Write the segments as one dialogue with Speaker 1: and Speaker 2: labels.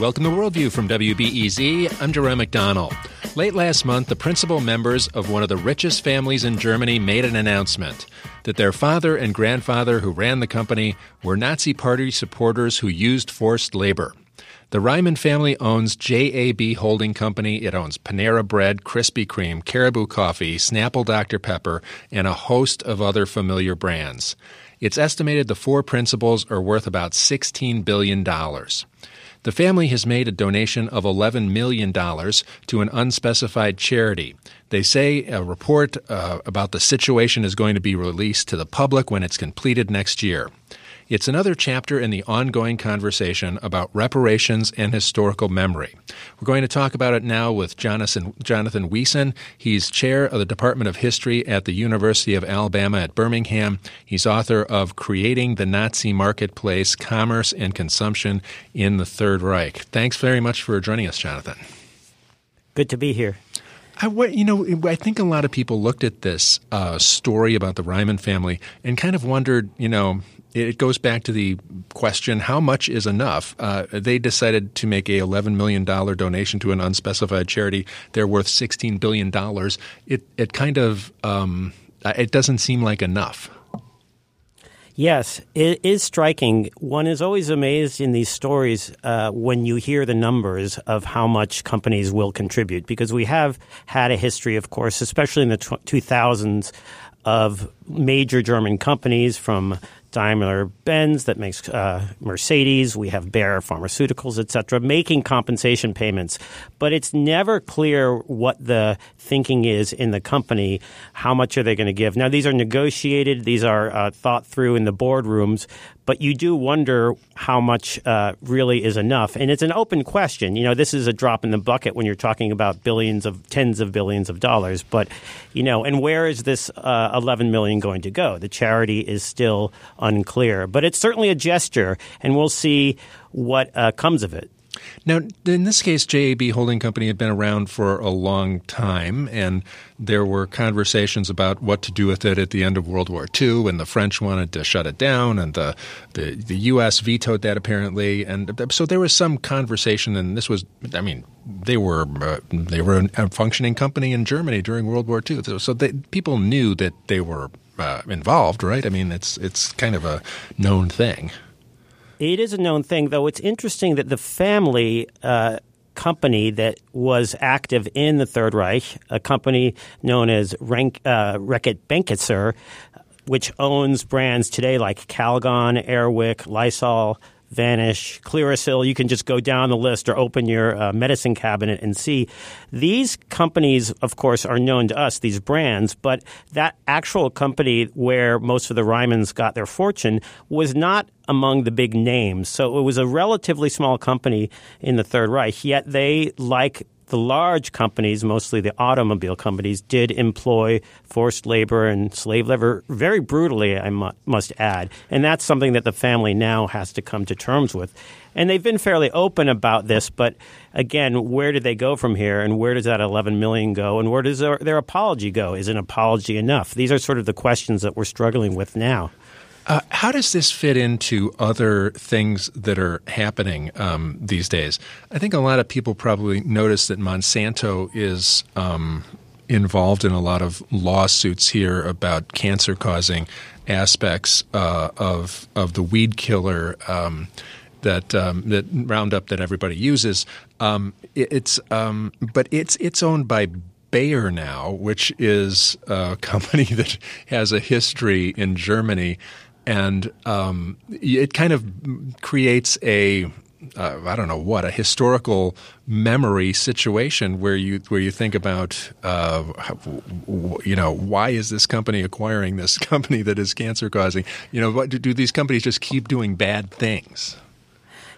Speaker 1: Welcome to Worldview from WBEZ. I'm Jerome McDonnell. Late last month, the principal members of one of the richest families in Germany made an announcement that their father and grandfather, who ran the company, were Nazi Party supporters who used forced labor. The Reimann family owns JAB Holding Company. It owns Panera Bread, Krispy Kreme, Caribou Coffee, Snapple Dr. Pepper, and a host of other familiar brands. It's estimated the four principals are worth about $16 billion. The family has made a donation of $11 million to an unspecified charity. They say a report uh, about the situation is going to be released to the public when it's completed next year. It's another chapter in the ongoing conversation about reparations and historical memory. We're going to talk about it now with Jonathan, Jonathan Wiesen. He's chair of the Department of History at the University of Alabama at Birmingham. He's author of Creating the Nazi Marketplace Commerce and Consumption in the Third Reich. Thanks very much for joining us, Jonathan.
Speaker 2: Good to be here.
Speaker 1: I, you know, I think a lot of people looked at this uh, story about the Reimann family and kind of wondered, you know, it goes back to the question how much is enough? Uh, they decided to make a $11 million donation to an unspecified charity. They're worth $16 billion. It, it kind of um, it doesn't seem like enough.
Speaker 2: Yes, it is striking. One is always amazed in these stories uh, when you hear the numbers of how much companies will contribute, because we have had a history, of course, especially in the 2000s, of major German companies from Daimler Benz that makes uh, Mercedes. We have Bayer Pharmaceuticals, et cetera, making compensation payments. But it's never clear what the thinking is in the company. How much are they going to give? Now, these are negotiated, these are uh, thought through in the boardrooms, but you do wonder how much uh, really is enough. And it's an open question. You know, this is a drop in the bucket when you're talking about billions of tens of billions of dollars. But, you know, and where is this uh, 11 million going to go? The charity is still unclear. But it's certainly a gesture, and we'll see what uh, comes of it.
Speaker 1: Now, in this case, JAB Holding Company had been around for a long time, and there were conversations about what to do with it at the end of World War II, and the French wanted to shut it down, and the the, the U.S. vetoed that apparently, and so there was some conversation, and this was, I mean, they were uh, they were a functioning company in Germany during World War II, so, so they, people knew that they were uh, involved, right? I mean, it's it's kind of a known thing.
Speaker 2: It is a known thing, though. It's interesting that the family uh, company that was active in the Third Reich, a company known as Rank, uh, Reckitt Benckiser, which owns brands today like Calgon, Airwick, Lysol, Vanish, Clearasil. You can just go down the list or open your uh, medicine cabinet and see. These companies, of course, are known to us, these brands, but that actual company where most of the Reimanns got their fortune was not among the big names. So it was a relatively small company in the Third Reich, yet they, like the large companies, mostly the automobile companies, did employ forced labor and slave labor very brutally, I mu- must add. And that's something that the family now has to come to terms with. And they've been fairly open about this, but again, where do they go from here? And where does that 11 million go? And where does their, their apology go? Is an apology enough? These are sort of the questions that we're struggling with now.
Speaker 1: Uh, how does this fit into other things that are happening um, these days? I think a lot of people probably notice that Monsanto is um, involved in a lot of lawsuits here about cancer causing aspects uh, of of the weed killer. Um, that um, that Roundup that everybody uses. Um, it, it's um, but it's it's owned by Bayer now, which is a company that has a history in Germany and um, it kind of creates a uh, I don't know what a historical memory situation where you where you think about uh, you know why is this company acquiring this company that is cancer causing? You know what, do, do these companies just keep doing bad things?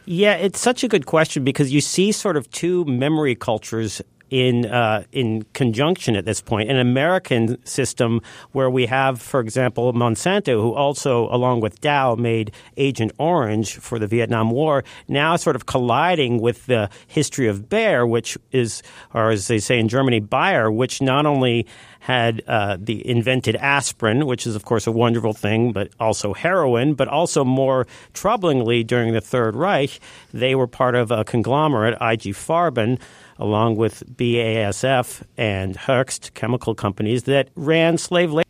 Speaker 2: Yeah it's such a good question because you see sort of two memory cultures in uh, in conjunction at this point. An American system where we have, for example, Monsanto, who also, along with Dow, made Agent Orange for the Vietnam War, now sort of colliding with the history of Bayer, which is, or as they say in Germany, Bayer, which not only had uh, the invented aspirin, which is, of course, a wonderful thing, but also heroin. But also, more troublingly, during the Third Reich, they were part of a conglomerate, IG Farben, along with BASF and Hoechst chemical companies that ran slave labor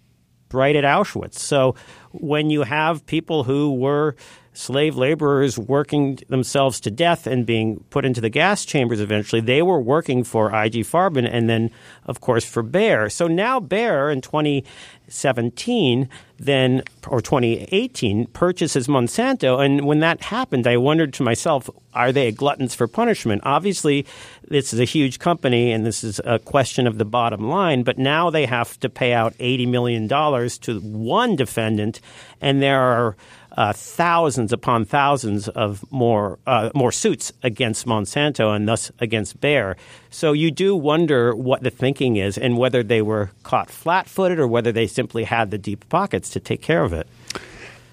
Speaker 2: right at Auschwitz. So when you have people who were slave laborers working themselves to death and being put into the gas chambers eventually, they were working for IG Farben and then, of course, for Bayer. So now Bayer in 2017 then or 2018 purchases Monsanto and when that happened I wondered to myself are they gluttons for punishment obviously this is a huge company and this is a question of the bottom line but now they have to pay out 80 million dollars to one defendant and there are uh, thousands upon thousands of more uh, more suits against Monsanto and thus against Bayer. So you do wonder what the thinking is and whether they were caught flat-footed or whether they simply had the deep pockets to take care of it.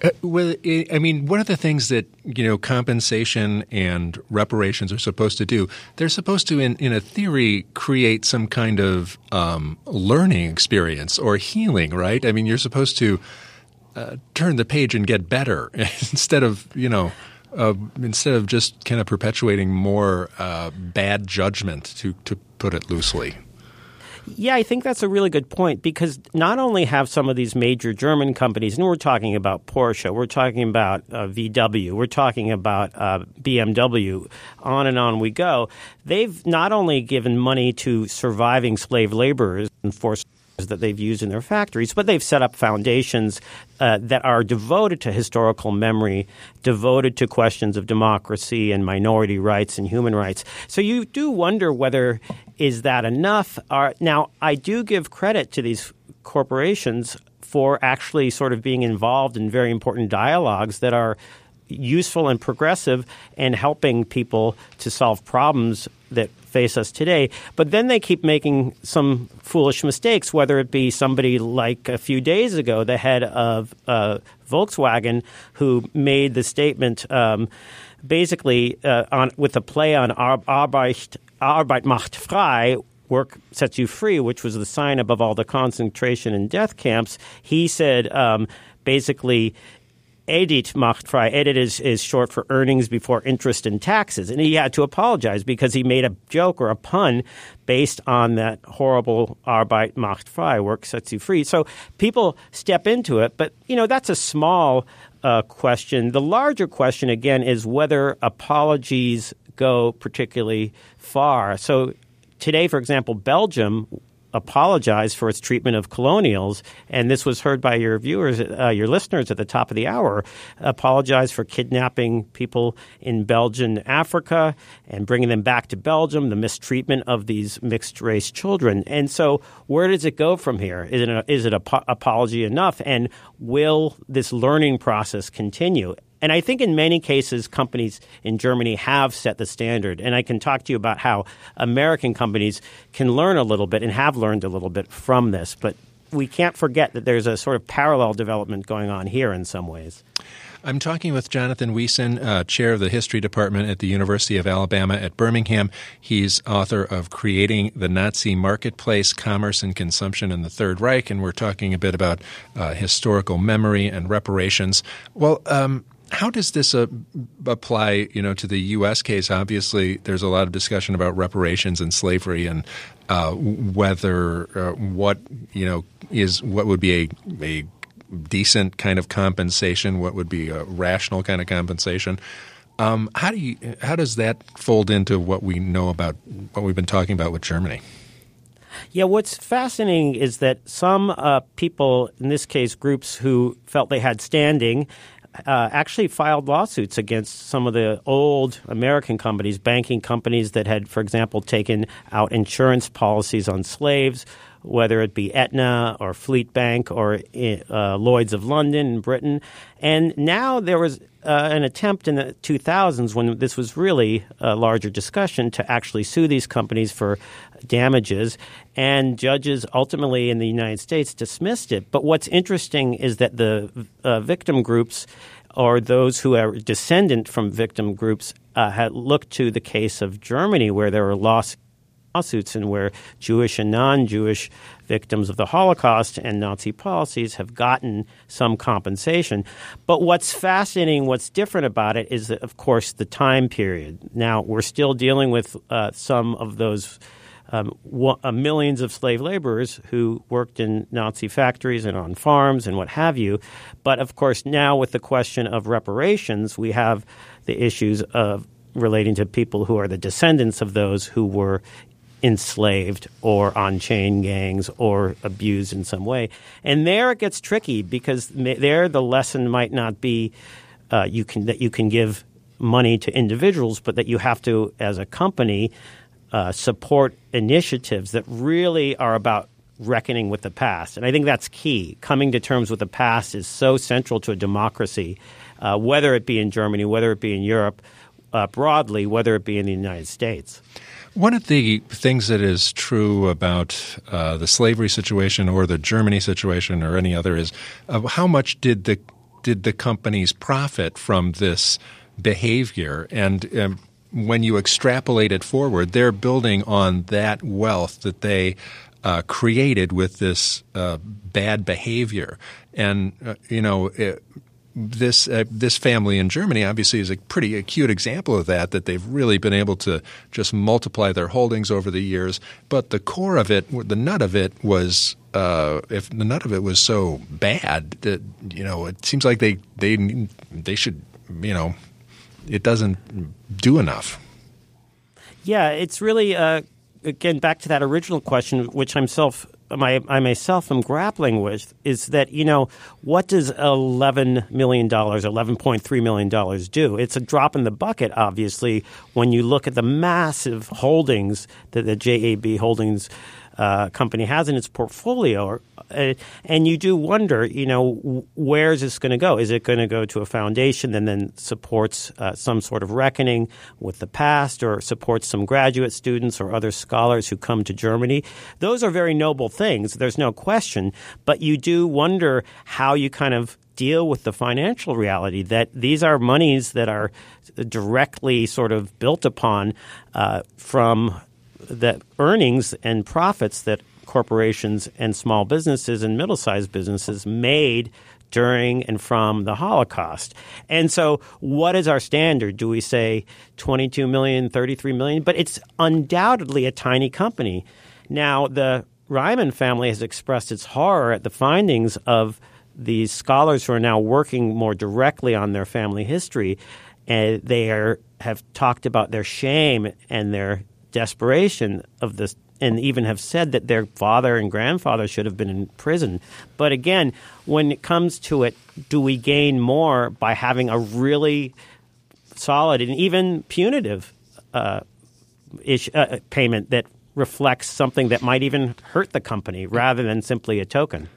Speaker 1: Uh, well, I mean, one of the things that you know compensation and reparations are supposed to do, they're supposed to, in, in a theory, create some kind of um, learning experience or healing, right? I mean, you're supposed to uh, turn the page and get better instead of you know uh, instead of just kind of perpetuating more uh, bad judgment to to put it loosely.
Speaker 2: Yeah, I think that's a really good point because not only have some of these major German companies, and we're talking about Porsche, we're talking about uh, VW, we're talking about uh, BMW, on and on we go. They've not only given money to surviving slave laborers and forced that they've used in their factories, but they've set up foundations uh, that are devoted to historical memory, devoted to questions of democracy and minority rights and human rights. So you do wonder whether is that enough? Uh, now, I do give credit to these corporations for actually sort of being involved in very important dialogues that are useful and progressive and helping people to solve problems that face us today. But then they keep making some foolish mistakes, whether it be somebody like a few days ago, the head of uh, Volkswagen, who made the statement um, basically uh, on, with a play on Arbeit, Arbeit macht frei, work sets you free, which was the sign above all the concentration and death camps. He said um, basically EBIT macht frei. EBIT is, is short for earnings before interest and taxes. And he had to apologize because he made a joke or a pun based on that horrible Arbeit macht frei, work sets you free. So people step into it, but you know that's a small uh, question. The larger question, again, is whether apologies go particularly far. So today, for example, Belgium apologize for its treatment of colonials, and this was heard by your viewers, uh, your listeners at the top of the hour, apologize for kidnapping people in Belgian Africa and bringing them back to Belgium, the mistreatment of these mixed race children. And so, where does it go from here? Is it, a, is it apology enough? And will this learning process continue? And I think in many cases, companies in Germany have set the standard. And I can talk to you about how American companies can learn a little bit and have learned a little bit from this. But we can't forget that there's a sort of parallel development going on here in some ways.
Speaker 1: I'm talking with Jonathan Wiesen, uh, chair of the history department at the University of Alabama at Birmingham. He's author of Creating the Nazi Marketplace Commerce and Consumption in the Third Reich, and we're talking a bit about uh, historical memory and reparations. Well, um, how does this uh, apply, you know, to the U.S. case? Obviously, there's a lot of discussion about reparations and slavery, and uh, whether uh, what you know is what would be a, a decent kind of compensation, what would be a rational kind of compensation. Um, how do you how does that fold into what we know about what we've been talking about with Germany?
Speaker 2: Yeah, what's fascinating is that some uh, people, in this case, groups who felt they had standing, uh, actually filed lawsuits against some of the old American companies, banking companies that had, for example, taken out insurance policies on slaves whether it be Aetna or Fleet Bank or uh, Lloyd's of London in Britain. And now there was uh, an attempt in the 2000s when this was really a larger discussion to actually sue these companies for damages. And judges ultimately in the United States dismissed it. But what's interesting is that the uh, victim groups or those who are descendant from victim groups uh, had looked to the case of Germany, where there were lawsuits and where Jewish and non-Jewish victims of the Holocaust and Nazi policies have gotten some compensation. But what's fascinating, what's different about it is, that, of course, the time period. Now we're still dealing with uh, some of those um, uh, millions of slave laborers who worked in Nazi factories and on farms and what have you. But of course, now with the question of reparations, we have the issues of relating to people who are the descendants of those who were enslaved or on chain gangs or abused in some way. And there it gets tricky because there the lesson might not be uh, you can that you can give money to individuals, but that you have to, as a company, uh, support initiatives that really are about reckoning with the past. And I think that's key. Coming to terms with the past is so central to a democracy, uh, whether it be in Germany, whether it be in Europe, uh, broadly, whether it be in the United States.
Speaker 1: One of the things that is true about uh, the slavery situation or the Germany situation or any other is uh, how much did the did the companies profit from this behavior? And um, when you extrapolate it forward, they're building on that wealth that they uh, created with this uh, bad behavior. And, uh, you know, it, this uh, this family in Germany obviously is a pretty acute example of that. That they've really been able to just multiply their holdings over the years. But the core of it, the nut of it, was uh, if the nut of it was so bad that you know it seems like they they they should you know it doesn't do enough.
Speaker 2: Yeah, it's really uh, again back to that original question, which I'm self my, I myself am grappling with is that you know what does eleven million dollars, eleven point three million dollars do? It's a drop in the bucket, obviously, when you look at the massive holdings that the JAB Holdings uh, company has in its portfolio. Uh, and you do wonder, you know, where is this going to go? Is it going to go to a foundation that then supports uh, some sort of reckoning with the past or supports some graduate students or other scholars who come to Germany? Those are very noble things. There's no question. But you do wonder how you kind of deal with the financial reality that these are monies that are directly sort of built upon uh, from the earnings and profits that corporations and small businesses and middle sized businesses made during and from the Holocaust. And so, what is our standard? Do we say 22 million, 33 million? But it's undoubtedly a tiny company. Now, the Reimann family has expressed its horror at the findings of these scholars who are now working more directly on their family history. And they are, have talked about their shame and their desperation of this and even have said that their father and grandfather should have been in prison. But again, when it comes to it, do we gain more by having a really solid and even punitive uh, ish, uh, payment that reflects something that might even hurt the company rather than simply a token?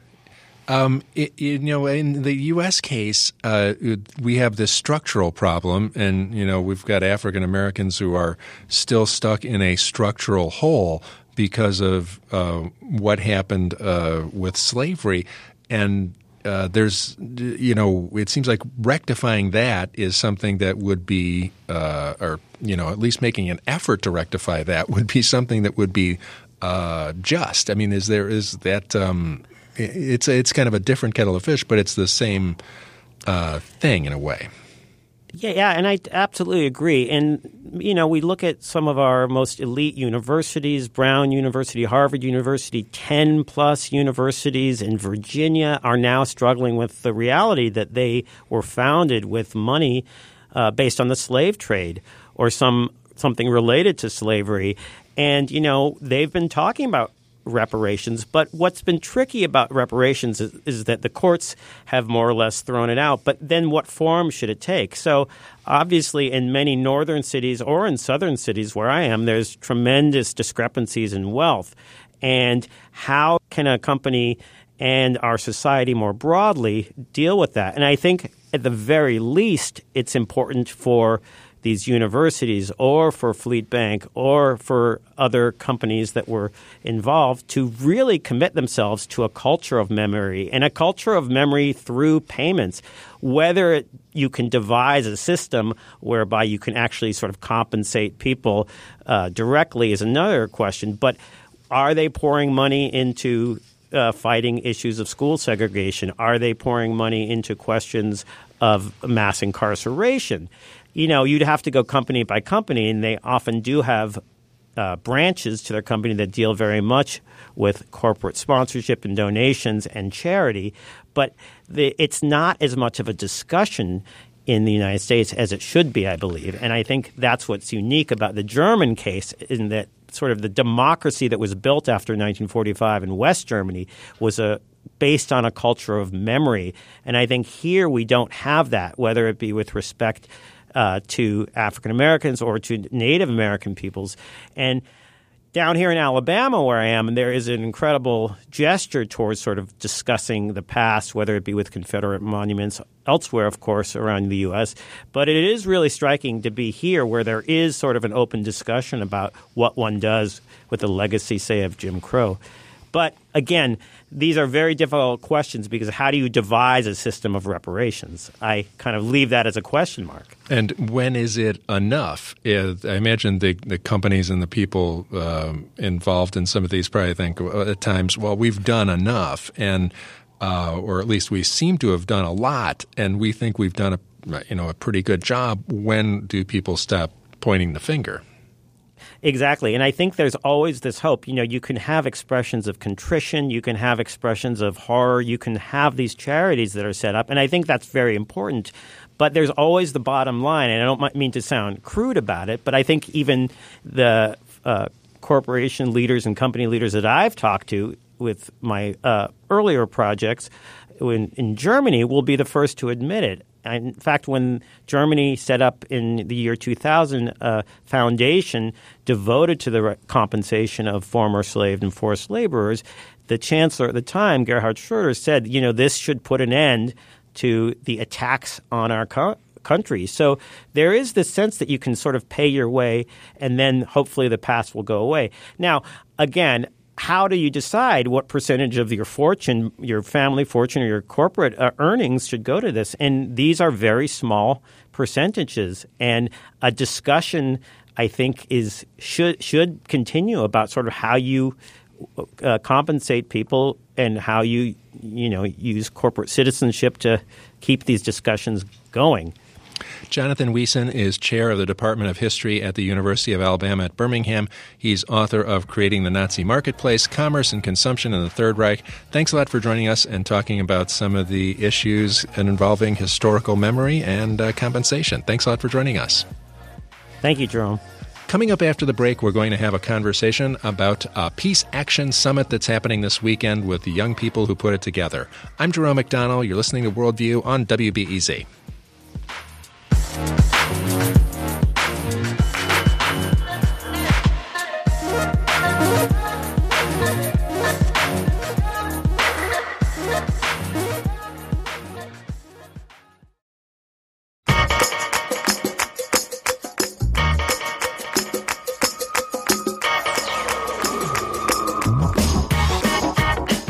Speaker 1: Um, it, you know, in the U.S. case, uh, we have this structural problem, and you know, we've got African Americans who are still stuck in a structural hole because of uh, what happened uh, with slavery, and uh, there's, you know, it seems like rectifying that is something that would be, uh, or you know, at least making an effort to rectify that would be something that would be uh, just. I mean, is there is that um, it's it's kind of a different kettle of fish, but it's the same uh, thing in a way.
Speaker 2: Yeah, yeah, and I absolutely agree. And you know, we look at some of our most elite universities: Brown University, Harvard University, ten plus universities in Virginia are now struggling with the reality that they were founded with money uh, based on the slave trade or some something related to slavery. And you know, they've been talking about reparations. But what's been tricky about reparations is, is, that the courts have more or less thrown it out. But then what form should it take? So obviously, in many northern cities or in southern cities where I am, there's tremendous discrepancies in wealth. And how can a company and our society more broadly deal with that? And I think at the very least, it's important for these universities or for Fleet Bank or for other companies that were involved to really commit themselves to a culture of memory and a culture of memory through payments. Whether you can devise a system whereby you can actually sort of compensate people uh, directly is another question. But are they pouring money into uh, fighting issues of school segregation? Are they pouring money into questions of mass incarceration? You know, you'd have to go company by company, and they often do have uh, branches to their company that deal very much with corporate sponsorship and donations and charity, but the, it's not as much of a discussion in the United States as it should be, I believe. And I think that's what's unique about the German case in that sort of the democracy that was built after 1945 in West Germany was a based on a culture of memory. And I think here we don't have that, whether it be with respect uh, to African Americans or to Native American peoples. And down here in Alabama, where I am, there is an incredible gesture towards sort of discussing the past, whether it be with Confederate monuments elsewhere, of course, around the U.S. But it is really striking to be here where there is sort of an open discussion about what one does with the legacy, say, of Jim Crow. But again, these are very difficult questions because how do you devise a system of reparations? I kind of leave that as a question mark.
Speaker 1: And when is it enough? I imagine the, the companies and the people um, involved in some of these probably think at times, well, we've done enough, and uh, or at least we seem to have done a lot, and we think we've done a you know a pretty good job. When do people stop pointing the finger?
Speaker 2: Exactly. And I think there's always this hope. You know, you can have expressions of contrition, you can have expressions of horror, you can have these charities that are set up. And I think that's very important. But there's always the bottom line. And I don't mean to sound crude about it, but I think even the uh, corporation leaders and company leaders that I've talked to with my uh, earlier projects in, in Germany will be the first to admit it in fact, when Germany set up in the year 2000 a foundation devoted to the compensation of former slave and forced laborers, the chancellor at the time, Gerhard Schroeder, said, you know, this should put an end to the attacks on our co- country. So there is this sense that you can sort of pay your way and then hopefully the past will go away. Now, again, how do you decide what percentage of your fortune, your family fortune, or your corporate uh, earnings should go to this? And these are very small percentages. And a discussion, I think, is should should continue about sort of how you uh, compensate people and how you you know use corporate citizenship to keep these discussions going.
Speaker 1: Jonathan Wiesen is chair of the Department of History at the University of Alabama at Birmingham. He's author of Creating the Nazi Marketplace Commerce and Consumption in the Third Reich. Thanks a lot for joining us and talking about some of the issues involving historical memory and uh, compensation. Thanks a lot for joining us.
Speaker 2: Thank you, Jerome.
Speaker 1: Coming up after the break, we're going to have a conversation about a Peace Action Summit that's happening this weekend with the young people who put it together. I'm Jerome McDonnell. You're listening to Worldview on WBEZ. Thank you.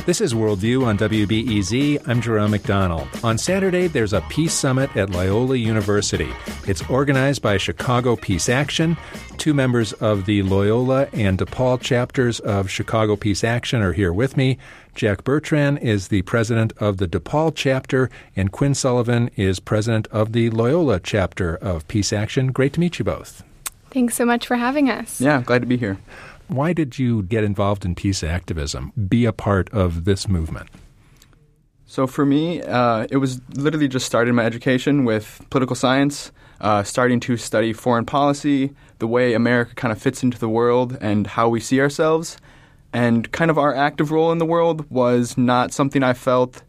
Speaker 1: This is Worldview on WBEZ. I'm Jerome McDonnell. On Saturday, there's a Peace Summit at Loyola University. It's organized by Chicago Peace Action. Two members of the Loyola and DePaul chapters of Chicago Peace Action are here with me. Jack Bertrand is the president of the DePaul chapter, and Quinn Sullivan is president of the Loyola chapter of Peace Action. Great to meet you both.
Speaker 3: Thanks so much for having us.
Speaker 4: Yeah, glad to be here.
Speaker 1: Why did you get involved in peace activism, be a part of this movement?
Speaker 4: So for me, uh, it was literally just starting my education with political science, uh, starting to study foreign policy, the way America kind of fits into the world, and how we see ourselves. And kind of our active role in the world was not something I felt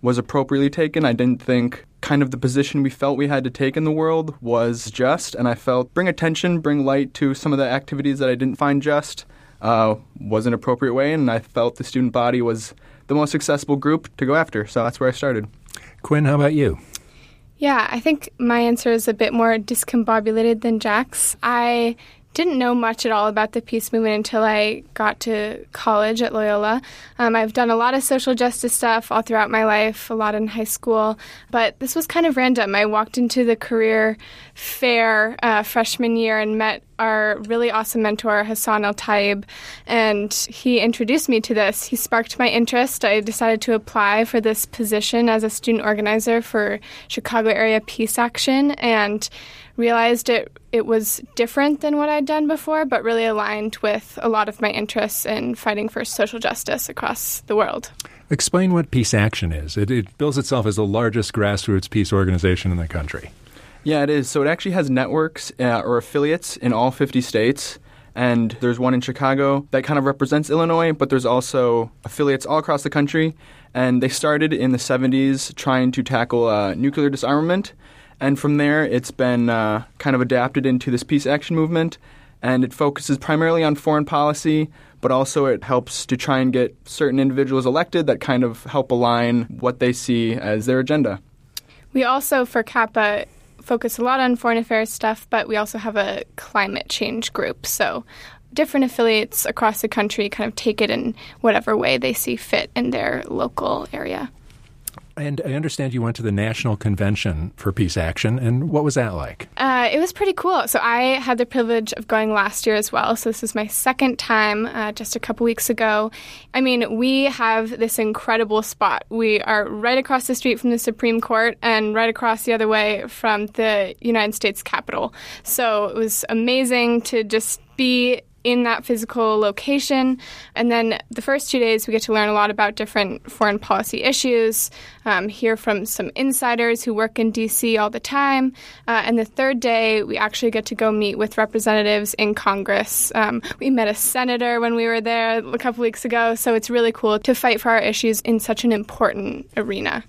Speaker 4: was appropriately taken. I didn't think kind of the position we felt we had to take in the world was just, and I felt bring attention, bring light to some of the activities that I didn't find just. uh, was an appropriate way, and I felt the student body was the most accessible group to go after. So that's where I started.
Speaker 1: Quinn, how about you?
Speaker 3: Yeah, I think my answer is a bit more discombobulated than Jack's. I didn't know much at all about the peace movement until I got to college at Loyola. Um, I've done a lot of social justice stuff all throughout my life, a lot in high school, but this was kind of random. I walked into the career fair uh, freshman year and met our really awesome mentor, Hassan El Taib, and he introduced me to this. He sparked my interest. I decided to apply for this position as a student organizer for Chicago Area Peace Action and realized it it was different than what I'd done before, but really aligned with a lot of my interests in fighting for social justice across the world.
Speaker 1: Explain what Peace Action is. It, it bills itself as the largest grassroots peace organization in the country.
Speaker 4: Yeah, it is. So it actually has networks uh, or affiliates in all 50 states. And there's one in Chicago that kind of represents Illinois, but there's also affiliates all across the country. And they started in the 70s trying to tackle uh, nuclear disarmament. And from there, it's been uh, kind of adapted into this peace action movement. And it focuses primarily on foreign policy, but also it helps to try and get certain individuals elected that kind of help align what they see as their agenda.
Speaker 3: We also, for CAPA, focus a lot on foreign affairs stuff, but we also have a climate change group. So different affiliates across the country kind of take it in whatever way they see fit in their local area.
Speaker 1: And I understand you went to the National Convention for Peace Action, and what was that like?
Speaker 3: Uh, it was pretty cool. So I had the privilege of going last year as well. So this was my second time uh, just a couple weeks ago. I mean, we have this incredible spot. We are right across the street from the Supreme Court and right across the other way from the United States Capitol. So it was amazing to just be in that physical location. And then the first two days, we get to learn a lot about different foreign policy issues, um, hear from some insiders who work in DC all the time. Uh, and the third day, we actually get to go meet with representatives in Congress. Um, we met a senator when we were there a couple weeks ago, so it's really cool to fight for our issues in such an important arena.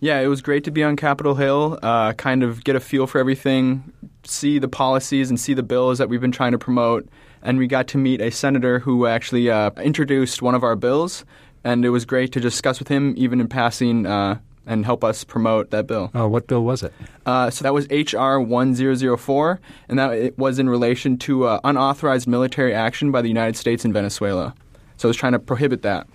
Speaker 4: Yeah, it was great to be on Capitol Hill, uh, kind of get a feel for everything, see the policies and see the bills that we've been trying to promote and we got to meet a senator who actually uh, introduced one of our bills, and it was great to discuss with him, even in passing. Uh, and help us promote that bill.
Speaker 1: Oh, what bill was it?
Speaker 4: Uh, so that was HR 1004, and that it was in relation to uh, unauthorized military action by the United States in Venezuela. So I was trying to prohibit that.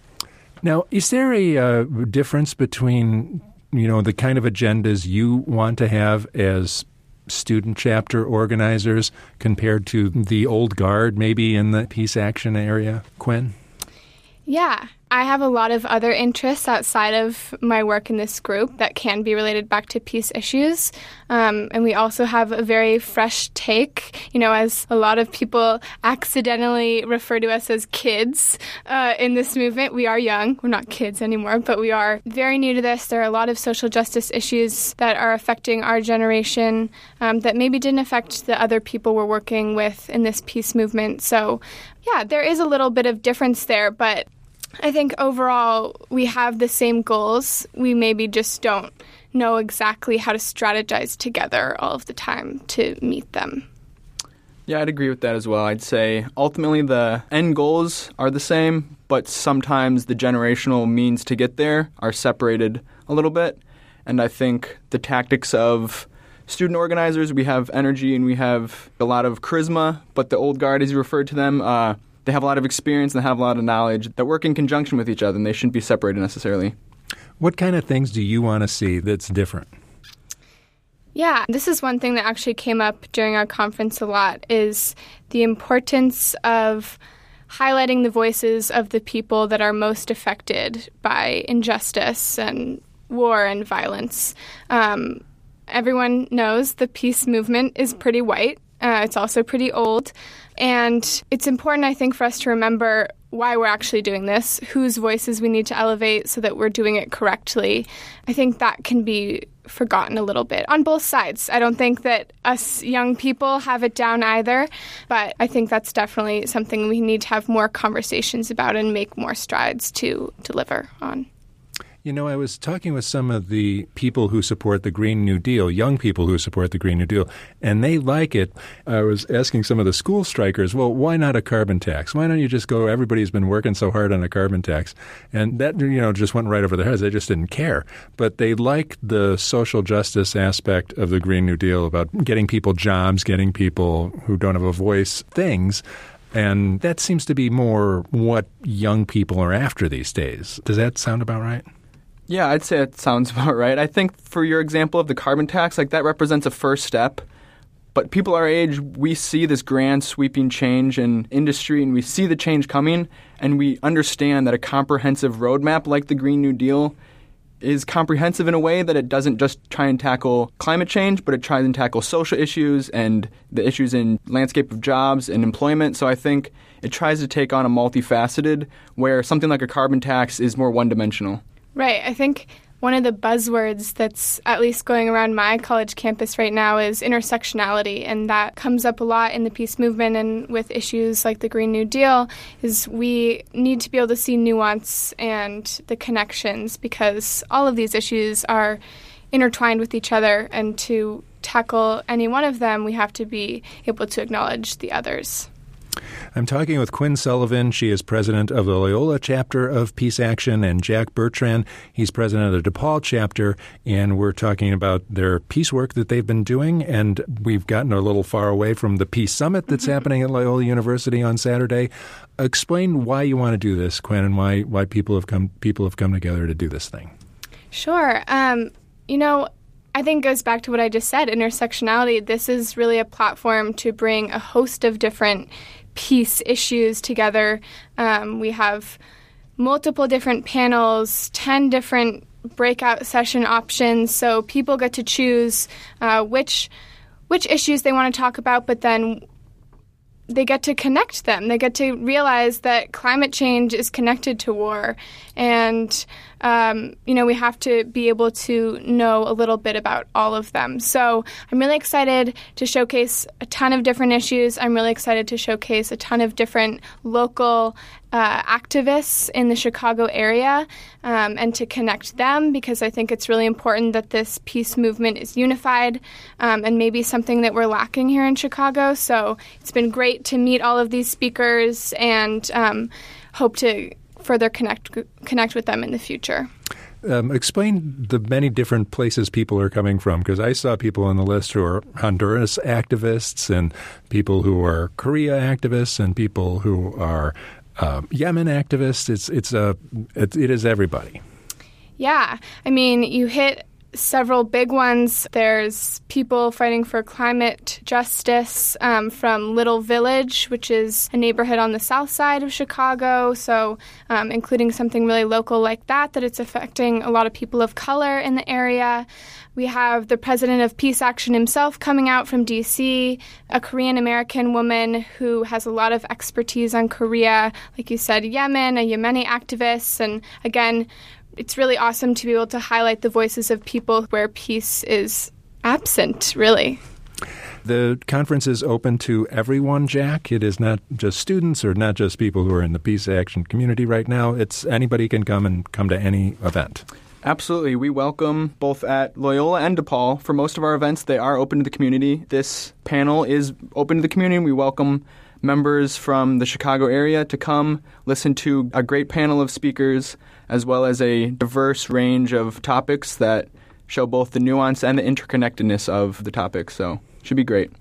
Speaker 1: Now, is there a uh, difference between you know the kind of agendas you want to have as student chapter organizers compared to the old guard, maybe in the peace action area? Quinn?
Speaker 3: Yeah, I have a lot of other interests outside of my work in this group that can be related back to peace issues. Um, and we also have a very fresh take, you know, as a lot of people accidentally refer to us as kids uh, in this movement. We are young, we're not kids anymore, but we are very new to this. There are a lot of social justice issues that are affecting our generation um, that maybe didn't affect the other people we're working with in this peace movement. So, yeah, there is a little bit of difference there, but I think overall we have the same goals. We maybe just don't know exactly how to strategize together all of the time to meet them.
Speaker 4: Yeah, I'd agree with that as well. I'd say ultimately the end goals are the same, but sometimes the generational means to get there are separated a little bit. And I think the tactics of student organizers, we have energy and we have a lot of charisma, but the old guard, as you referred to them, uh, they have a lot of experience and they have a lot of knowledge that work in conjunction with each other and they shouldn't be separated necessarily.
Speaker 1: What kind of things do you want to see that's different?
Speaker 3: Yeah, this is one thing that actually came up during our conference a lot is the importance of highlighting the voices of the people that are most affected by injustice and war and violence. Um, everyone knows the peace movement is pretty white. Uh, it's also pretty old. And it's important, I think, for us to remember why we're actually doing this, whose voices we need to elevate so that we're doing it correctly. I think that can be forgotten a little bit on both sides. I don't think that us young people have it down either, but I think that's definitely something we need to have more conversations about and make more strides to deliver on.
Speaker 1: You know, I was talking with some of the people who support the Green New Deal, young people who support the Green New Deal, and they like it. I was asking some of the school strikers, well, why not a carbon tax? Why don't you just go, everybody's been working so hard on a carbon tax? And that, you know, just went right over their heads. They just didn't care. But they like the social justice aspect of the Green New Deal about getting people jobs, getting people who don't have a voice things. And that seems to be more what young people are after these days. Does that sound about right?
Speaker 4: Yeah, I'd say it sounds about right. I think for your example of the carbon tax, like that represents a first step. But people our age, we see this grand sweeping change in industry and we see the change coming and we understand that a comprehensive roadmap like the Green New Deal is comprehensive in a way that it doesn't just try and tackle climate change, but it tries and tackle social issues and the issues in landscape of jobs and employment. So I think it tries to take on a multifaceted where something like a carbon tax is more one dimensional.
Speaker 3: Right. I think one of the buzzwords that's at least going around my college campus right now is intersectionality and that comes up a lot in the peace movement and with issues like the green new deal is we need to be able to see nuance and the connections because all of these issues are intertwined with each other and to tackle any one of them we have to be able to acknowledge the others
Speaker 1: I'm talking with Quinn Sullivan. She is president of the Loyola chapter of Peace Action, and Jack Bertrand. He's president of the DePaul chapter, and we're talking about their peace work that they've been doing. And we've gotten a little far away from the Peace Summit that's mm-hmm. happening at Loyola University on Saturday. Explain why you want to do this, Quinn, and why why people have come people have come together to do this thing.
Speaker 3: Sure. Um, you know, I think it goes back to what I just said intersectionality. This is really a platform to bring a host of different peace issues together. Um, we have multiple different panels, 10 different breakout session options, so people get to choose uh, which which issues they want to talk about, but then they get to connect them. They get to realize that climate change is connected to war, and um, you know we have to be able to know a little bit about all of them. So I'm really excited to showcase a ton of different issues. I'm really excited to showcase a ton of different local uh, activists in the Chicago area um, and to connect them because I think it's really important that this peace movement is unified um, and maybe something that we're lacking here in Chicago. So it's been great to meet all of these speakers and um, hope to further connect connect with them in the future.
Speaker 1: Um, explain the many different places people are coming from because I saw people on the list who are Honduras activists and people who are Korea activists and people who are uh, Yemen activists. It's it's a it, it is everybody.
Speaker 3: Yeah, I mean, you hit several big ones. There's people fighting for climate justice um, from Little Village, which is a neighborhood on the south side of Chicago. So, um, including something really local like that, that it's affecting a lot of people of color in the area. We have the president of Peace Action himself coming out from DC, a Korean American woman who has a lot of expertise on Korea, like you said, Yemen, a Yemeni activist, and again, it's really awesome to be able to highlight the voices of people where peace is absent, really.
Speaker 1: The conference is open to everyone, Jack. It is not just students or not just people who are in the peace action community right now. It's anybody can come and come to any event.
Speaker 4: Absolutely. We welcome both at Loyola and DePaul. For most of our events, they are open to the community. This panel is open to the community. We welcome members from the Chicago area to come listen to a great panel of speakers as well as a diverse range of topics that show both the nuance and the interconnectedness of the topics. So, should be great.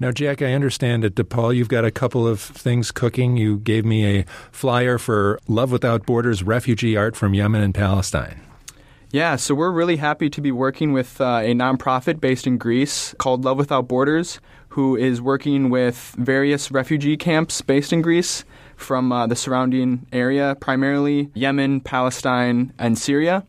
Speaker 1: Now, Jack, I understand at DePaul you've got a couple of things cooking. You gave me a flyer for Love Without Borders refugee art from Yemen and Palestine.
Speaker 4: Yeah, so we're really happy to be working with uh, a nonprofit based in Greece called Love Without Borders, who is working with various refugee camps based in Greece from uh, the surrounding area, primarily Yemen, Palestine, and Syria.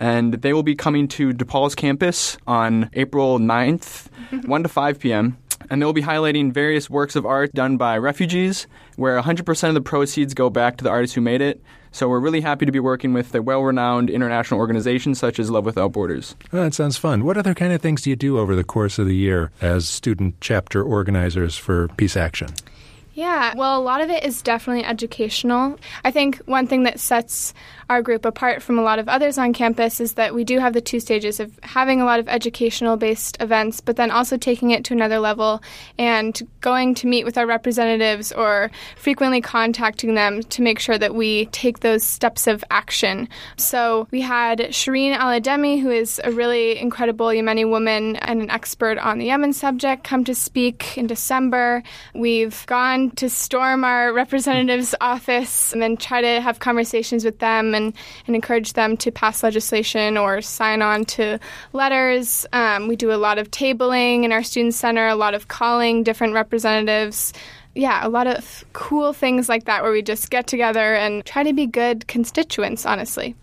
Speaker 4: And they will be coming to DePaul's campus on April 9th, 1 to 5 p.m. And they'll be highlighting various works of art done by refugees, where 100% of the proceeds go back to the artists who made it. So we're really happy to be working with a well-renowned international organization such as Love Without Borders.
Speaker 1: Oh, that sounds fun. What other kind of things do you do over the course of the year as student chapter organizers for Peace Action?
Speaker 3: Yeah, well, a lot of it is definitely educational. I think one thing that sets our group apart from a lot of others on campus is that we do have the two stages of having a lot of educational based events, but then also taking it to another level and going to meet with our representatives or frequently contacting them to make sure that we take those steps of action. So we had Shireen Al-Adeimi, who is a really incredible Yemeni woman and an expert on the Yemen subject, come to speak in December. We've gone to storm our representative's office and then try to have conversations with them and, and encourage them to pass legislation or sign on to letters. Um, we do a lot of tabling in our student center, a lot of calling different representatives. Yeah, a lot of cool things like that where we just get together and try to be good constituents, honestly.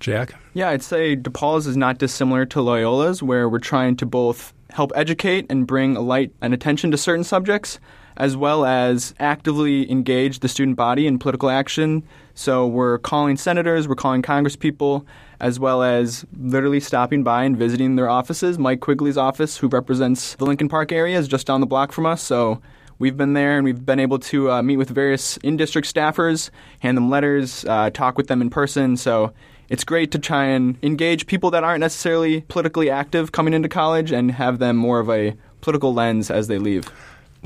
Speaker 1: Jack?
Speaker 4: Yeah, I'd say DePaul's is not dissimilar to Loyola's, where we're trying to both help educate and bring a light and attention to certain subjects, as well as actively engage the student body in political action. So we're calling senators, we're calling congresspeople, as well as literally stopping by and visiting their offices. Mike Quigley's office, who represents the Lincoln Park area, is just down the block from us. So we've been there and we've been able to uh, meet with various in district staffers, hand them letters, uh, talk with them in person. So it's great to try and engage people that aren't necessarily politically active coming into college and have them more of a political lens as they leave.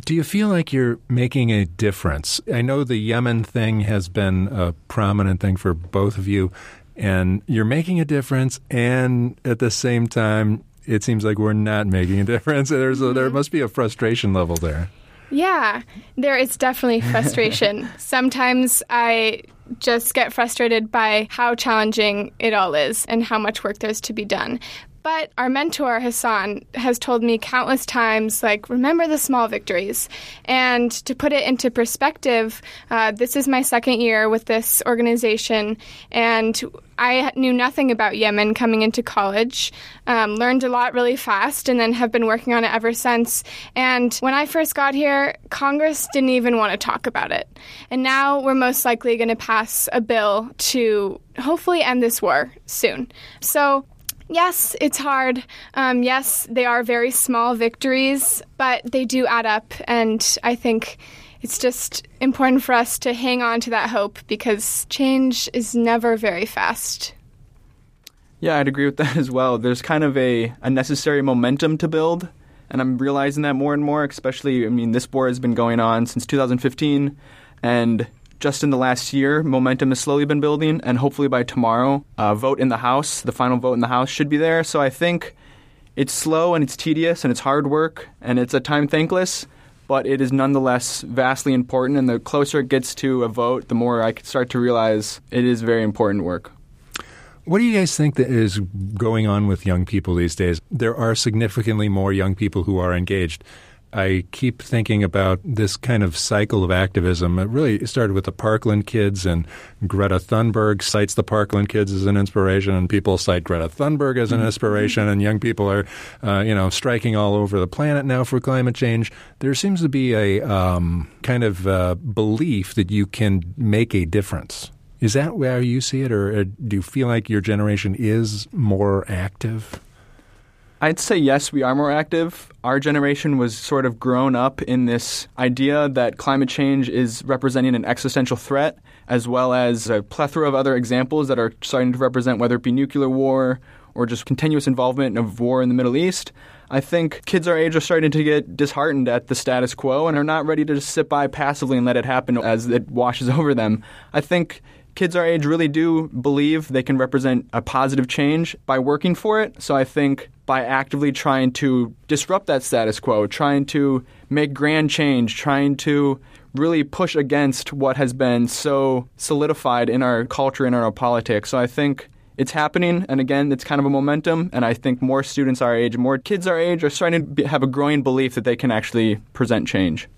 Speaker 1: Do you feel like you're making a difference? I know the Yemen thing has been a prominent thing for both of you, and you're making a difference, and at the same time, it seems like we're not making a difference. There's a, there mm-hmm. must be a frustration level there.
Speaker 3: Yeah, there is definitely frustration. Sometimes I just get frustrated by how challenging it all is and how much work there's to be done. But our mentor, Hassan, has told me countless times, like, remember the small victories. And to put it into perspective, uh, this is my second year with this organization, and I knew nothing about Yemen coming into college, um, learned a lot really fast, and then have been working on it ever since. And when I first got here, Congress didn't even want to talk about it. And now we're most likely going to pass a bill to hopefully end this war soon. So Yes, it's hard. Um, yes, they are very small victories, but they do add up. And I think it's just important for us to hang on to that hope because change is never very fast.
Speaker 4: Yeah, I'd agree with that as well. There's kind of a, a necessary momentum to build, and I'm realizing that more and more, especially, I mean, this war has been going on since 2015, and just in the last year, momentum has slowly been building, and hopefully by tomorrow, uh, vote in the House, the final vote in the House should be there. So I think it's slow and it's tedious and it's hard work and it's at time thankless, but it is nonetheless vastly important. And the closer it gets to a vote, the more I start to realize it is very important work.
Speaker 1: What do you guys think that is going on with young people these days? There are significantly more young people who are engaged. I keep thinking about this kind of cycle of activism. It really started with the Parkland kids, and Greta Thunberg cites the Parkland kids as an inspiration, and people cite Greta Thunberg as an mm-hmm. inspiration, and young people are, uh, you know, striking all over the planet now for climate change. There seems to be a um, kind of uh, belief that you can make a difference. Is that where you see it, or do you feel like your generation is more active?
Speaker 4: I'd say yes, we are more active. Our generation was sort of grown up in this idea that climate change is representing an existential threat, as well as a plethora of other examples that are starting to represent whether it be nuclear war or just continuous involvement of war in the Middle East. I think kids our age are starting to get disheartened at the status quo and are not ready to just sit by passively and let it happen as it washes over them. I think kids our age really do believe they can represent a positive change by working for it. So I think by actively trying to disrupt that status quo, trying to make grand change, trying to really push against what has been so solidified in our culture and in our politics. So I think it's happening, and again, it's kind of a momentum. And I think more students our age, more kids our age, are starting to have a growing belief that they can actually present change.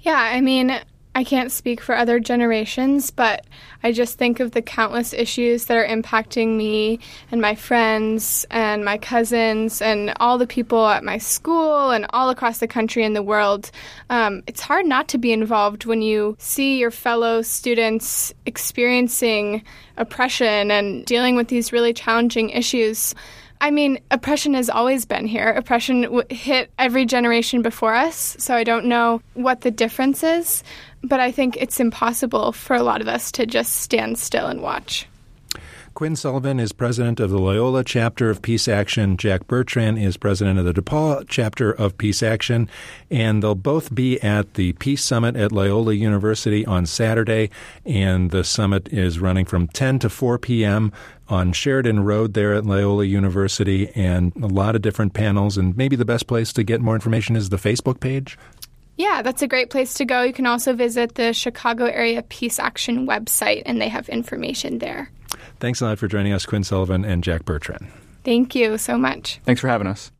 Speaker 3: Yeah, I mean, I can't speak for other generations, but I just think of the countless issues that are impacting me and my friends and my cousins and all the people at my school and all across the country and the world. Um, it's hard not to be involved when you see your fellow students experiencing oppression and dealing with these really challenging issues. I mean, oppression has always been here. Oppression w- hit every generation before us, so I don't know what the difference is, but I think it's impossible for a lot of us to just stand still and watch.
Speaker 1: Quinn Sullivan is president of the Loyola chapter of Peace Action. Jack Bertrand is president of the DePaul chapter of Peace Action. And they'll both be at the Peace Summit at Loyola University on Saturday. And the summit is running from 10 to 4 p.m. on Sheridan Road there at Loyola University. And a lot of different panels. And maybe the best place to get more information is the Facebook page.
Speaker 3: Yeah, that's a great place to go. You can also visit the Chicago Area Peace Action website, and they have information there.
Speaker 1: Thanks a lot for joining us, Quinn Sullivan and Jack Bertrand.
Speaker 3: Thank you so much.
Speaker 4: Thanks for having us.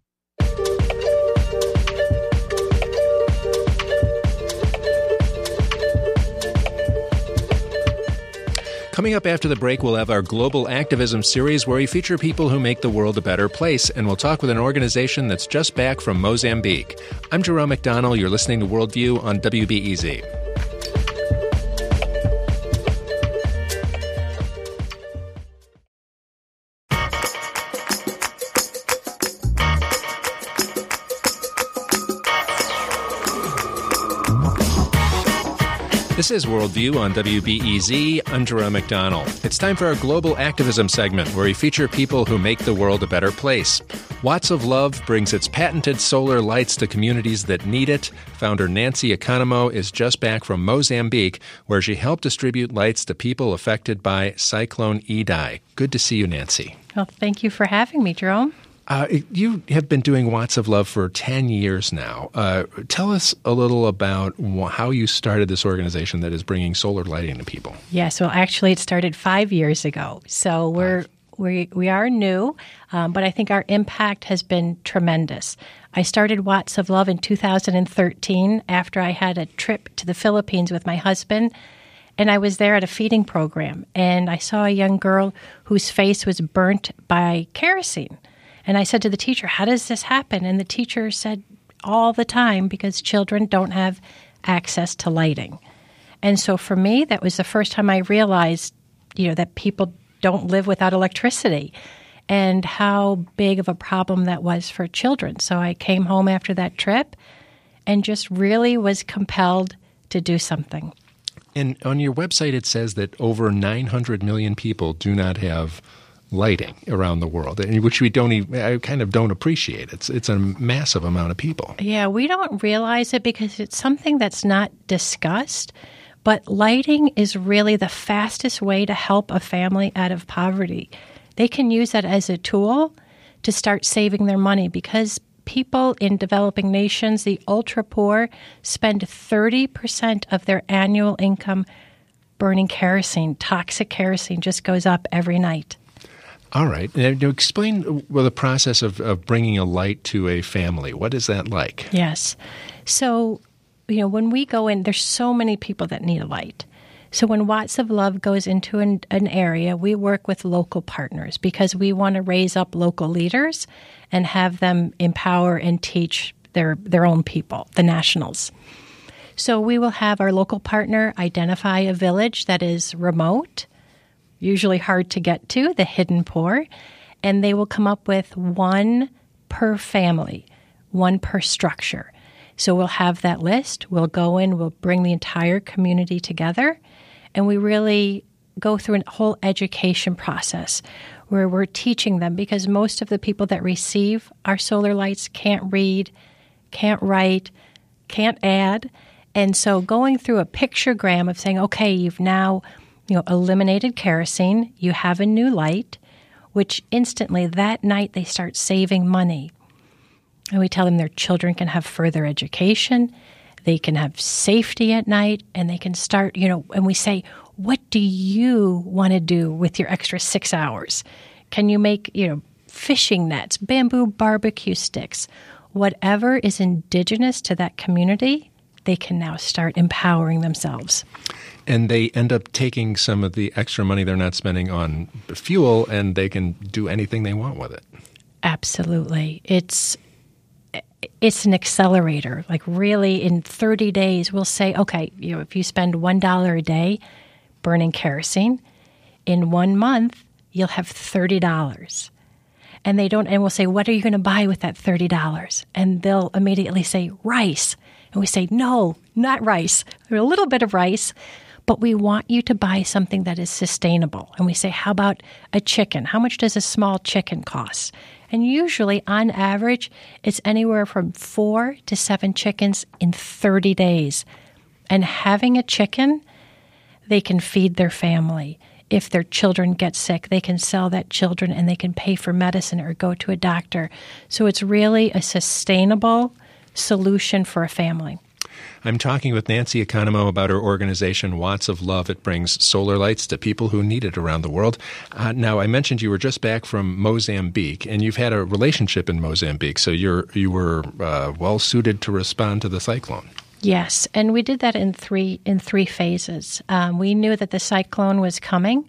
Speaker 1: Coming up after the break, we'll have our Global Activism series where we feature people who make the world a better place, and we'll talk with an organization that's just back from Mozambique. I'm Jerome McDonnell. You're listening to Worldview on WBEZ. This is Worldview on WBEZ. I'm Jerome McDonnell. It's time for our Global Activism segment where we feature people who make the world a better place. Watts of Love brings its patented solar lights to communities that need it. Founder Nancy Economou is just back from Mozambique, where she helped distribute lights to people affected by Cyclone Idai. Good to see you, Nancy.
Speaker 5: Well, thank you for having me, Jerome.
Speaker 1: Uh, you have been doing Watts of Love for 10 years now. Uh, tell us a little about how you started this organization that is bringing solar lighting to people.
Speaker 5: Yes, well, actually, it started five years ago. So we're. We, we are new, um, but I think our impact has been tremendous. I started Watts of Love in 2013 after I had a trip to the Philippines with my husband and I was there at a feeding program and I saw a young girl whose face was burnt by kerosene. And I said to the teacher, How does this happen? And the teacher said, All the time because children don't have access to lighting. And so for me, that was the first time I realized, you know, that people don't live without electricity and how big of a problem that was for children. So I came home after that trip and just really was compelled to do something.
Speaker 1: And on your website, it says that over 900 million people do not have lighting around the world, which we don't even, I kind of don't appreciate. It's it's a massive amount of people.
Speaker 5: Yeah, we don't realize it because it's something that's not discussed. But lighting is really the fastest way to help a family out of poverty. They can use that as a tool to start saving their money because people in developing nations, the ultra poor, spend 30% of their annual income burning kerosene. Toxic kerosene just goes up every night.
Speaker 1: All right. Now, explain uh, well, the process of, of bringing a light to a family. What is that like?
Speaker 5: Yes. So, you know, when we go in, there's so many people that need a light. So when Watts of Love goes into an, an, area, we work with local partners because we want to raise up local leaders and have them empower and teach their their own people, the nationals. So we will have our local partner identify a village that is remote usually hard to get to, the hidden poor, and they will come up with one per family, one per structure. So we'll have that list, we'll go in, we'll bring the entire community together, and we really go through a whole education process where we're teaching them because most of the people that receive our solar lights can't read, can't write, can't add. And so going through a pictogram of saying, okay, you've now you know, eliminated kerosene, you have a new light, which instantly that night they start saving money. And we tell them their children can have further education, they can have safety at night, and they can start, you know, and we say, what do you want to do with your extra six hours? Can you make, you know, fishing nets, bamboo barbecue sticks, whatever is indigenous to that community, they can now start empowering themselves
Speaker 1: and they end up taking some of the extra money they're not spending on fuel and they can do anything they want with it.
Speaker 5: Absolutely. It's it's an accelerator. Like really in 30 days we'll say, okay, you know, if you spend $1 a day burning kerosene, in 1 month you'll have $30. and they don't, and we'll say, What are you going to buy with that $30? And they'll immediately say, Rice. And we say, No, not rice. A little bit of rice, but we want you to buy something that is sustainable. And we say, How about a chicken? How much does a small chicken cost? And usually, on average, it's anywhere from four to seven chickens in 30 days. And having a chicken, they can feed their family if their children get sick, they can sell that children and they can pay for medicine or go to a doctor. So it's really a sustainable solution for a family.
Speaker 1: I'm talking with Nancy Economou about her organization, Watts of Love. It brings solar lights to people who need it around the world. Uh, now, I mentioned you were just back from Mozambique, and you've had a relationship in Mozambique, so you're you were uh, well suited to respond to the cyclone.
Speaker 5: Yes, and we did that in three in three phases. Um, we knew that the cyclone was coming,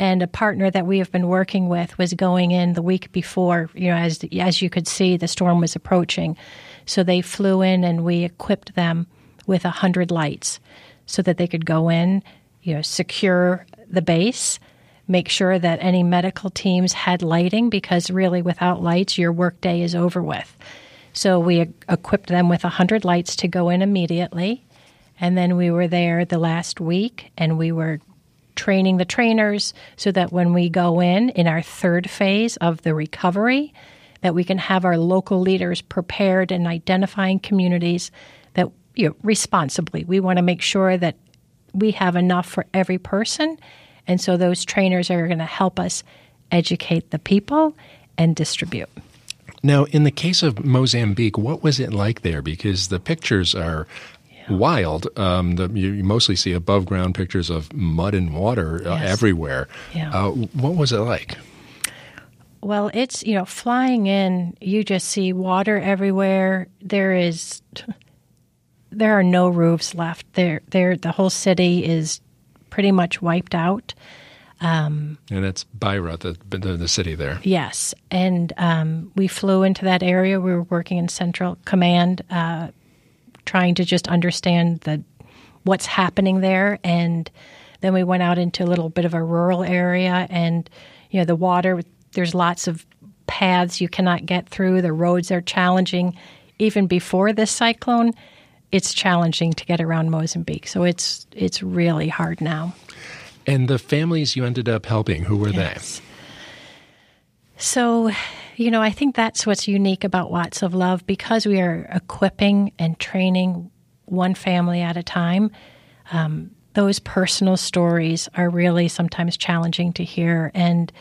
Speaker 5: and a partner that we have been working with was going in the week before. You know, as as you could see, the storm was approaching, so they flew in and we equipped them with a hundred lights, so that they could go in, you know, secure the base. Make sure that any medical teams had lighting because really, without lights, your workday is over with. So we equipped them with 100 lights to go in immediately. And then we were there the last week and we were training the trainers so that when we go in in our third phase of the recovery that we can have our local leaders prepared and identifying communities you know, responsibly. We want to make sure that we have enough for every person. And so those trainers are going to help us educate the people and distribute.
Speaker 1: Now, in the case of Mozambique, what was it like there? Because the pictures are yeah. wild. Um, the, you, mostly see above ground pictures of mud and water uh, yes. everywhere. Yeah. Uh, what was it like?
Speaker 5: Well, it's, you know, flying in, you just see water everywhere. There is, there are no roofs left. There, there, the whole city is pretty much wiped out.
Speaker 1: Um, and that's Beira, the, the, the city there.
Speaker 5: Yes, and um, we flew into that area. We were working in Central Command, uh, trying to just understand the what's happening there, and then we went out into a little bit of a rural area, and you know the water. There's lots of paths you cannot get through. The roads are challenging. Even before this cyclone, it's challenging to get around Mozambique. So it's it's really hard now.
Speaker 1: And the families you ended up helping, who were yes. they?
Speaker 5: So, you know, I think that's what's unique about Watts of Love because we are equipping and training one family at a time. Um, those personal stories are really sometimes challenging to hear. And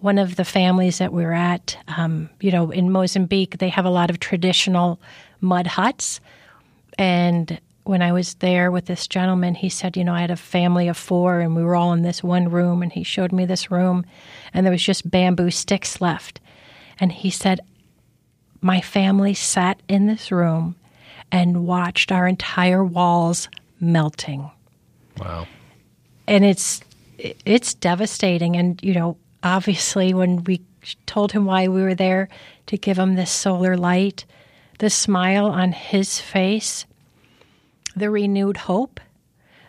Speaker 5: one of the families that we are at, um, you know, in Mozambique, they have a lot of traditional mud huts. And when I was there with this gentleman, he said, You know, I had a family of four and we were all in this one room. And he showed me this room and there was just bamboo sticks left. And he said, My family sat in this room and watched our entire walls melting.
Speaker 1: Wow.
Speaker 5: And it's it's devastating and you know obviously when we told him why we were there to give him this solar light the smile on his face the renewed hope,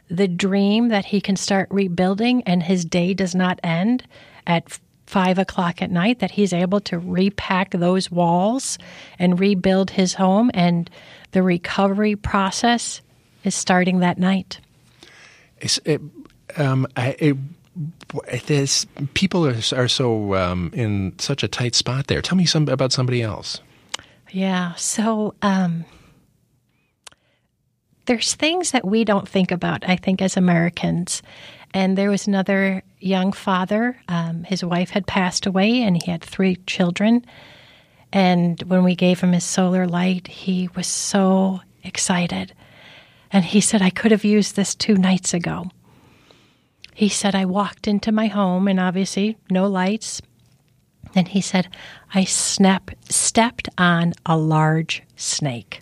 Speaker 5: the dream that he can start rebuilding and his day does not end at five o'clock at night, that he's able to repack those walls and rebuild his home. And the recovery process is starting that night.
Speaker 1: It, um, I, it, people are, are so um, in such a tight spot there. Tell me some about somebody else.
Speaker 5: Yeah. So, um, there's things that we don't think about, I think, as Americans. And there was another young father. Um, his wife had passed away, and he had three children. And when we gave him his solar light, he was so excited. And he said, I could have used this two nights ago. He said, I walked into my home, and obviously, no lights. And he said, I snap, stepped on a large snake.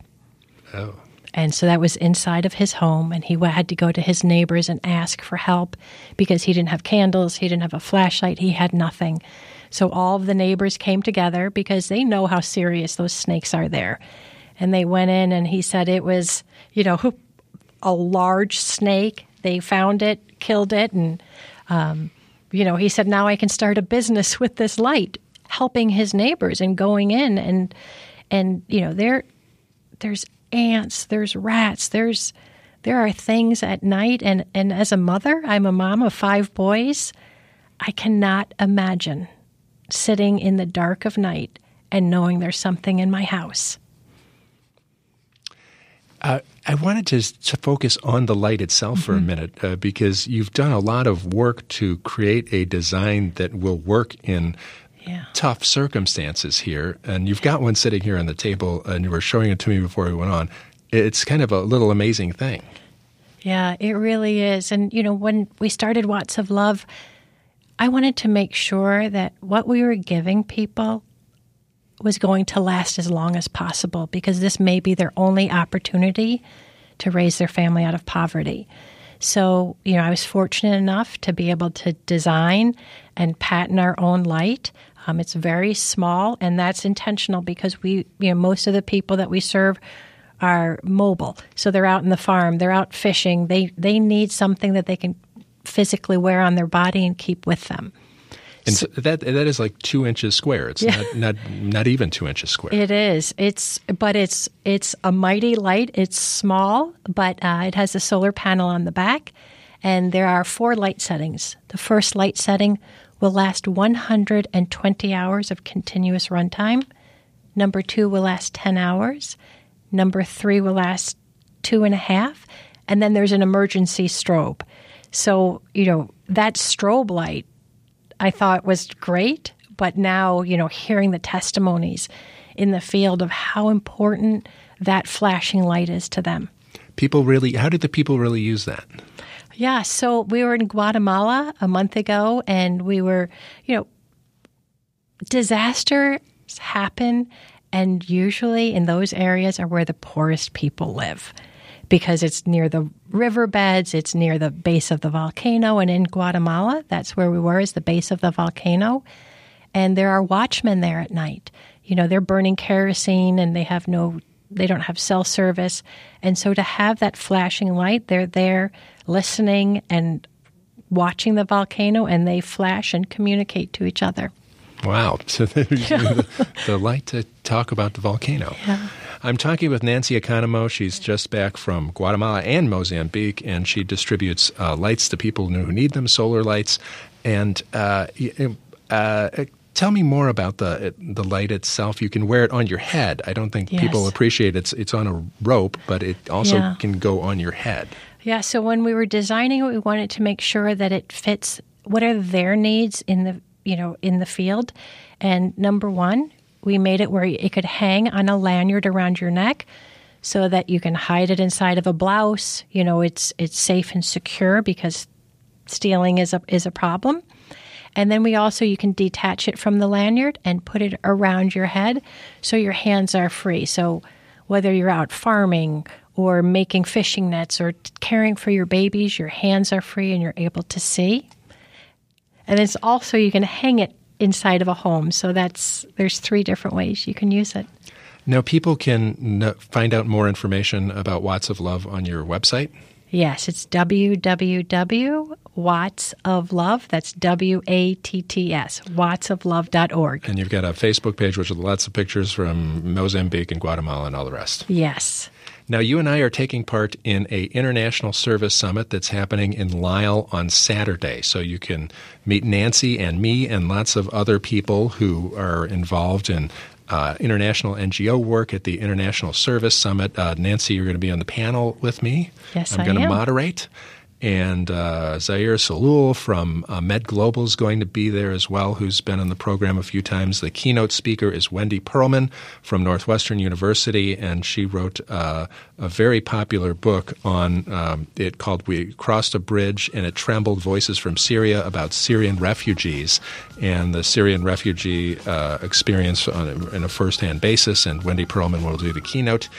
Speaker 1: Oh.
Speaker 5: And so that was inside of his home, and he had to go to his neighbors and ask for help because he didn't have candles, he didn't have a flashlight, he had nothing. So all of the neighbors came together because they know how serious those snakes are there. And they went in, and he said it was, you know, a large snake. They found it, killed it, and, um, you know, he said, now I can start a business with this light. helping his neighbors and going in and and you know there there's ants, there's rats, there's there are things at night and and as a mother, I'm a mom of five boys. I cannot imagine sitting in the dark of night and knowing there's something in my house.
Speaker 1: Uh, I wanted to, to, focus on the light itself mm-hmm. for a mm-hmm. minute uh, because you've done a lot of work to create a design that will work in yeah. tough circumstances here. And you've got one sitting here on the table, and you were showing it to me before we went on. It's kind of a little amazing thing.
Speaker 5: Yeah, it really is. And, you know, when we started Watts of Love, I wanted to make sure that what we were giving people was going to last as long as possible because this may be their only opportunity to raise their family out of poverty. So, you know, I was fortunate enough to be able to design and patent our own light. Um, it's very small, and that's intentional because we, you know, most of the people that we serve are mobile. So they're out in the farm, they're out fishing. They they need something that they can physically wear on their body and keep with them.
Speaker 1: And so, that that is like two inches square. It's yeah. not, not not even two inches square.
Speaker 5: It is. It's but it's it's a mighty light. It's small, but uh, it has a solar panel on the back, and there are four light settings. The first light setting will last 120 hours of continuous runtime. Number two will last 10 hours. Number three will last two and a half, and then there's an emergency strobe. So you know that strobe light I thought was great. But now, you know, hearing the testimonies in the field of how important that flashing light is to them.
Speaker 1: People really, how did the people really use that?
Speaker 5: Yeah, so we were in Guatemala a month ago and we were, you know, disasters happen and usually in those areas are where the poorest people live because it's near the riverbeds, it's near the base of the volcano. And in Guatemala, that's where we were, is the base of the volcano. And there are watchmen there at night. You know, they're burning kerosene and they have no, they don't have cell service. And so to have that flashing light, they're there listening and watching the volcano and they flash and communicate to each other.
Speaker 1: Wow. So there's the, the light to talk about the volcano.
Speaker 5: Yeah.
Speaker 1: I'm talking with Nancy Economou. She's just back from Guatemala and Mozambique, and she distributes uh, lights to people who need them, solar lights. And uh, uh, tell me more about the the light itself. You can wear it on your head. I don't think yes. people appreciate it's it's on a rope, but it also yeah. can go on your head.
Speaker 5: Yeah. So when we were designing it, we wanted to make sure that it fits what are their needs in the you know in the field. And number one, we made it where it could hang on a lanyard around your neck so that you can hide it inside of a blouse. You know, it's it's safe and secure because stealing is a is a problem. And then we also you can detach it from the lanyard and put it around your head so your hands are free. So whether you're out farming or making fishing nets or caring for your babies, your hands are free and you're able to see. And it's also you can hang it inside of a home. So that's there's three different ways you can use it.
Speaker 1: Now, people can find out more information about Watts of Love on your website.
Speaker 5: Yes, it's www.wattsoflove. That's W A T T S, wattsoflove.org.
Speaker 1: And you've got a Facebook page with lots of pictures from Mozambique and Guatemala and all the rest.
Speaker 5: Yes.
Speaker 1: Now, you and I are taking part in a international service summit that's happening in Lisle on Saturday. So you can meet Nancy and me and lots of other people who are involved in uh, international NGO work at the International Service Summit. Uh, Nancy, you're going to be on the panel with me.
Speaker 5: Yes,
Speaker 1: I'm
Speaker 5: I
Speaker 1: going
Speaker 5: am.
Speaker 1: to moderate and uh, Zaher Sahloul from uh, Med Global is going to be there as well, who's been on the program a few times. The keynote speaker is Wendy Pearlman from Northwestern University, and she wrote uh, a very popular book on um, it called "We Crossed a Bridge and It Trembled: Voices from Syria" about Syrian refugees and the Syrian refugee uh, experience on a, in a firsthand basis. And Wendy Pearlman will do the keynote.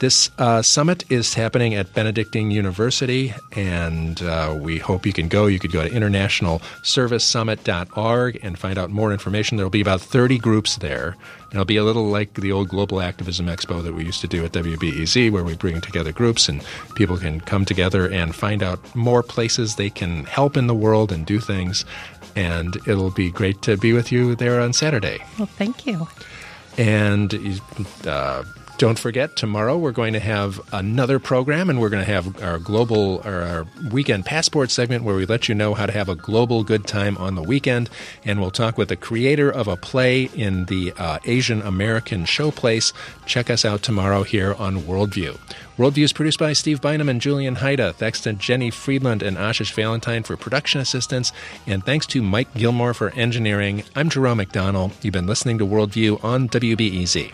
Speaker 1: This uh, summit is happening at Benedictine University, and uh, we hope you can go. You could go to internationalservicesummit.org and find out more information. There will be about 30 groups there. It'll be a little like the old Global Activism Expo that we used to do at WBEZ, where we bring together groups and people can come together and find out more places they can help in the world and do things. And it'll be great to be with you there on Saturday.
Speaker 5: Well, thank you.
Speaker 1: And uh, don't forget, tomorrow we're going to have another program, and we're going to have our global or our weekend passport segment where we let you know how to have a global good time on the weekend. And we'll talk with the creator of a play in the uh, Asian American showplace. Check us out tomorrow here on Worldview. Worldview is produced by Steve Bynum and Julian Hayda. Thanks to Jenny Friedland and Ashish Valentine for production assistance. And thanks to Mike Gilmore for engineering. I'm Jerome McDonnell. You've been listening to Worldview on WBEZ.